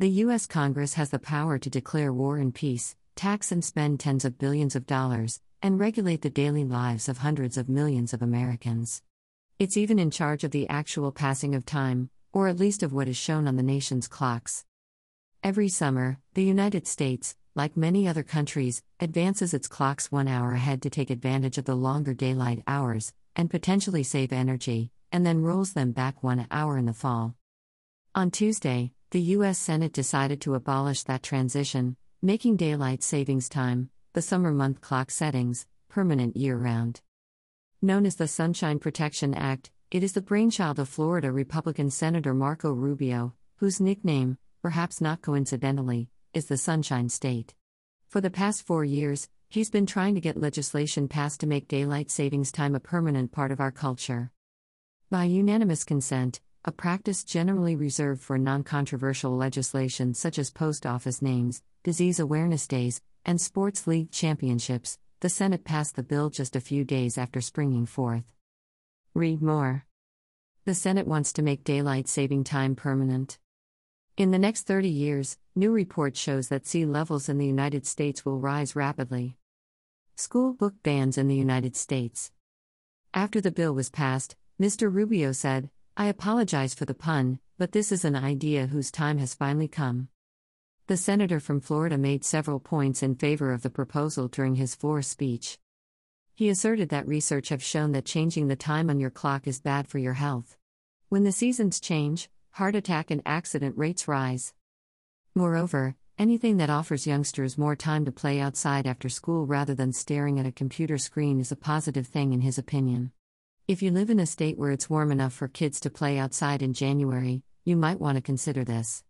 The U.S. Congress has the power to declare war and peace, tax and spend tens of billions of dollars, and regulate the daily lives of hundreds of millions of Americans. It's even in charge of the actual passing of time, or at least of what is shown on the nation's clocks. Every summer, the United States, like many other countries, advances its clocks one hour ahead to take advantage of the longer daylight hours, and potentially save energy, and then rolls them back one hour in the fall. On Tuesday, the U.S. Senate decided to abolish that transition, making daylight savings time, the summer month clock settings, permanent year round. Known as the Sunshine Protection Act, it is the brainchild of Florida Republican Senator Marco Rubio, whose nickname, perhaps not coincidentally, is the Sunshine State. For the past four years, he's been trying to get legislation passed to make daylight savings time a permanent part of our culture. By unanimous consent, a practice generally reserved for non controversial legislation such as post office names, disease awareness days, and sports league championships, the Senate passed the bill just a few days after springing forth. Read more. The Senate wants to make daylight saving time permanent. In the next 30 years, new report shows that sea levels in the United States will rise rapidly. School book bans in the United States. After the bill was passed, Mr. Rubio said, I apologize for the pun, but this is an idea whose time has finally come. The senator from Florida made several points in favor of the proposal during his floor speech. He asserted that research have shown that changing the time on your clock is bad for your health. When the seasons change, heart attack and accident rates rise. Moreover, anything that offers youngsters more time to play outside after school rather than staring at a computer screen is a positive thing in his opinion. If you live in a state where it's warm enough for kids to play outside in January, you might want to consider this.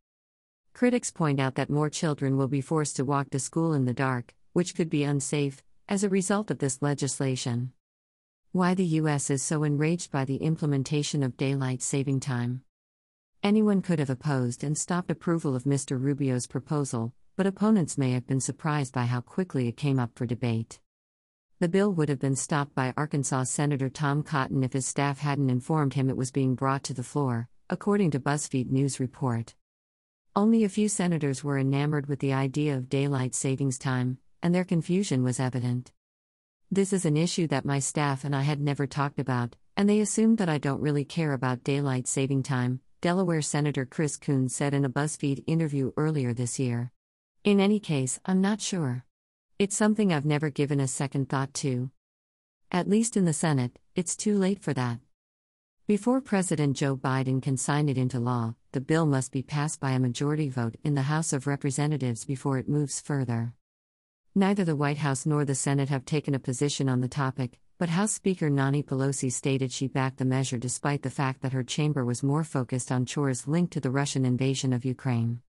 Critics point out that more children will be forced to walk to school in the dark, which could be unsafe, as a result of this legislation. Why the U.S. is so enraged by the implementation of daylight saving time. Anyone could have opposed and stopped approval of Mr. Rubio's proposal, but opponents may have been surprised by how quickly it came up for debate. The bill would have been stopped by Arkansas Senator Tom Cotton if his staff hadn't informed him it was being brought to the floor, according to BuzzFeed News report. Only a few senators were enamored with the idea of daylight savings time, and their confusion was evident. This is an issue that my staff and I had never talked about, and they assumed that I don't really care about daylight saving time, Delaware Senator Chris Coons said in a BuzzFeed interview earlier this year. In any case, I'm not sure. It's something I've never given a second thought to. At least in the Senate, it's too late for that. Before President Joe Biden can sign it into law, the bill must be passed by a majority vote in the House of Representatives before it moves further. Neither the White House nor the Senate have taken a position on the topic, but House Speaker Nancy Pelosi stated she backed the measure despite the fact that her chamber was more focused on chores linked to the Russian invasion of Ukraine.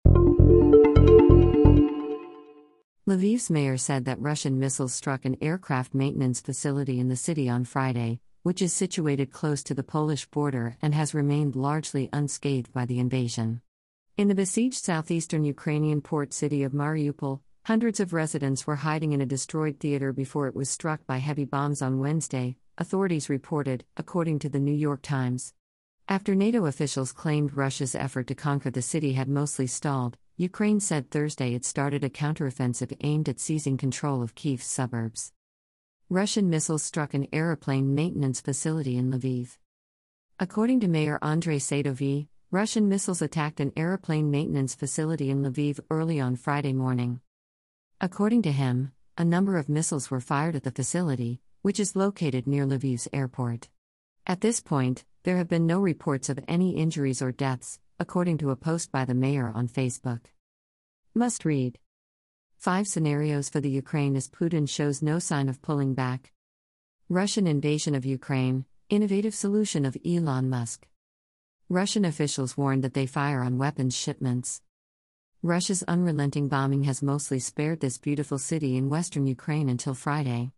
Lviv's mayor said that Russian missiles struck an aircraft maintenance facility in the city on Friday, which is situated close to the Polish border and has remained largely unscathed by the invasion. In the besieged southeastern Ukrainian port city of Mariupol, hundreds of residents were hiding in a destroyed theater before it was struck by heavy bombs on Wednesday, authorities reported, according to the New York Times. After NATO officials claimed Russia's effort to conquer the city had mostly stalled, Ukraine said Thursday it started a counteroffensive aimed at seizing control of Kyiv's suburbs. Russian missiles struck an aeroplane maintenance facility in Lviv. According to Mayor Andrei Sadovyi, Russian missiles attacked an aeroplane maintenance facility in Lviv early on Friday morning. According to him, a number of missiles were fired at the facility, which is located near Lviv's airport. At this point, there have been no reports of any injuries or deaths, according to a post by the mayor on Facebook. Must read. Five scenarios for the Ukraine as Putin shows no sign of pulling back. Russian invasion of Ukraine, innovative solution of Elon Musk. Russian officials warned that they fire on weapons shipments. Russia's unrelenting bombing has mostly spared this beautiful city in western Ukraine until Friday.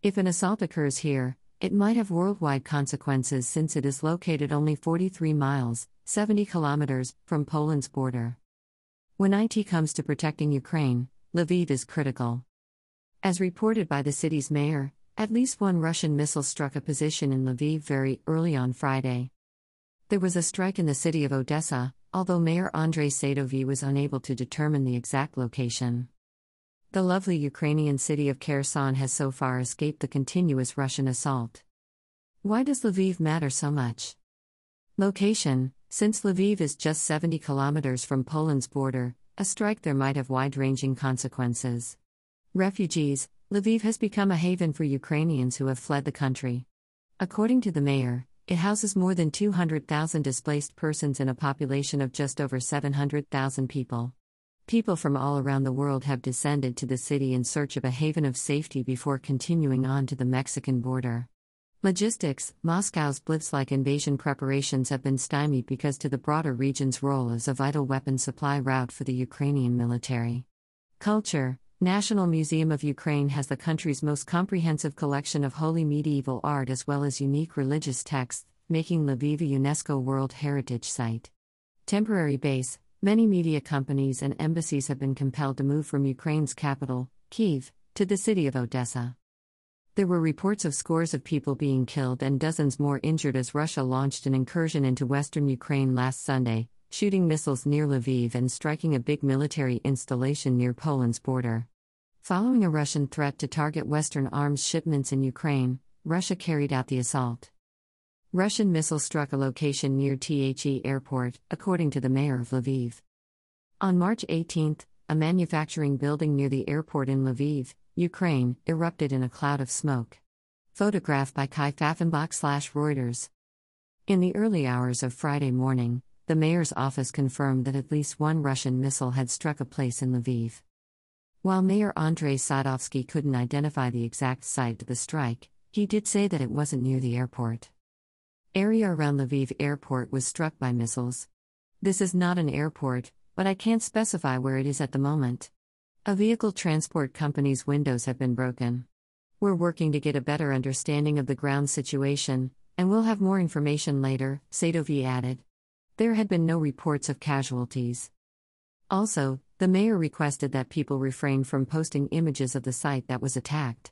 If an assault occurs here, it might have worldwide consequences since it is located only 43 miles, 70 kilometers, from Poland's border. When IT comes to protecting Ukraine, Lviv is critical. As reported by the city's mayor, at least one Russian missile struck a position in Lviv very early on Friday. There was a strike in the city of Odessa, although Mayor Andrei Sadovyi was unable to determine the exact location. The lovely Ukrainian city of Kherson has so far escaped the continuous Russian assault. Why does Lviv matter so much? Location Since Lviv is just 70 kilometers from Poland's border, a strike there might have wide ranging consequences. Refugees Lviv has become a haven for Ukrainians who have fled the country. According to the mayor, it houses more than 200,000 displaced persons in a population of just over 700,000 people. People from all around the world have descended to the city in search of a haven of safety before continuing on to the Mexican border. Logistics Moscow's blitz like invasion preparations have been stymied because to the broader region's role as a vital weapon supply route for the Ukrainian military. Culture National Museum of Ukraine has the country's most comprehensive collection of holy medieval art as well as unique religious texts, making Lviv a UNESCO World Heritage Site. Temporary base Many media companies and embassies have been compelled to move from Ukraine's capital, Kiev, to the city of Odessa. There were reports of scores of people being killed and dozens more injured as Russia launched an incursion into western Ukraine last Sunday, shooting missiles near Lviv and striking a big military installation near Poland's border. Following a Russian threat to target Western arms shipments in Ukraine, Russia carried out the assault. Russian missile struck a location near The Airport, according to the mayor of Lviv. On March 18, a manufacturing building near the airport in Lviv, Ukraine, erupted in a cloud of smoke. Photograph by Kai Pfaffenbach Reuters. In the early hours of Friday morning, the mayor's office confirmed that at least one Russian missile had struck a place in Lviv. While Mayor Andrei Sadovsky couldn't identify the exact site of the strike, he did say that it wasn't near the airport. Area around Lviv airport was struck by missiles. This is not an airport, but I can't specify where it is at the moment. A vehicle transport company's windows have been broken. We're working to get a better understanding of the ground situation, and we'll have more information later, Sadovyi added. There had been no reports of casualties. Also, the mayor requested that people refrain from posting images of the site that was attacked.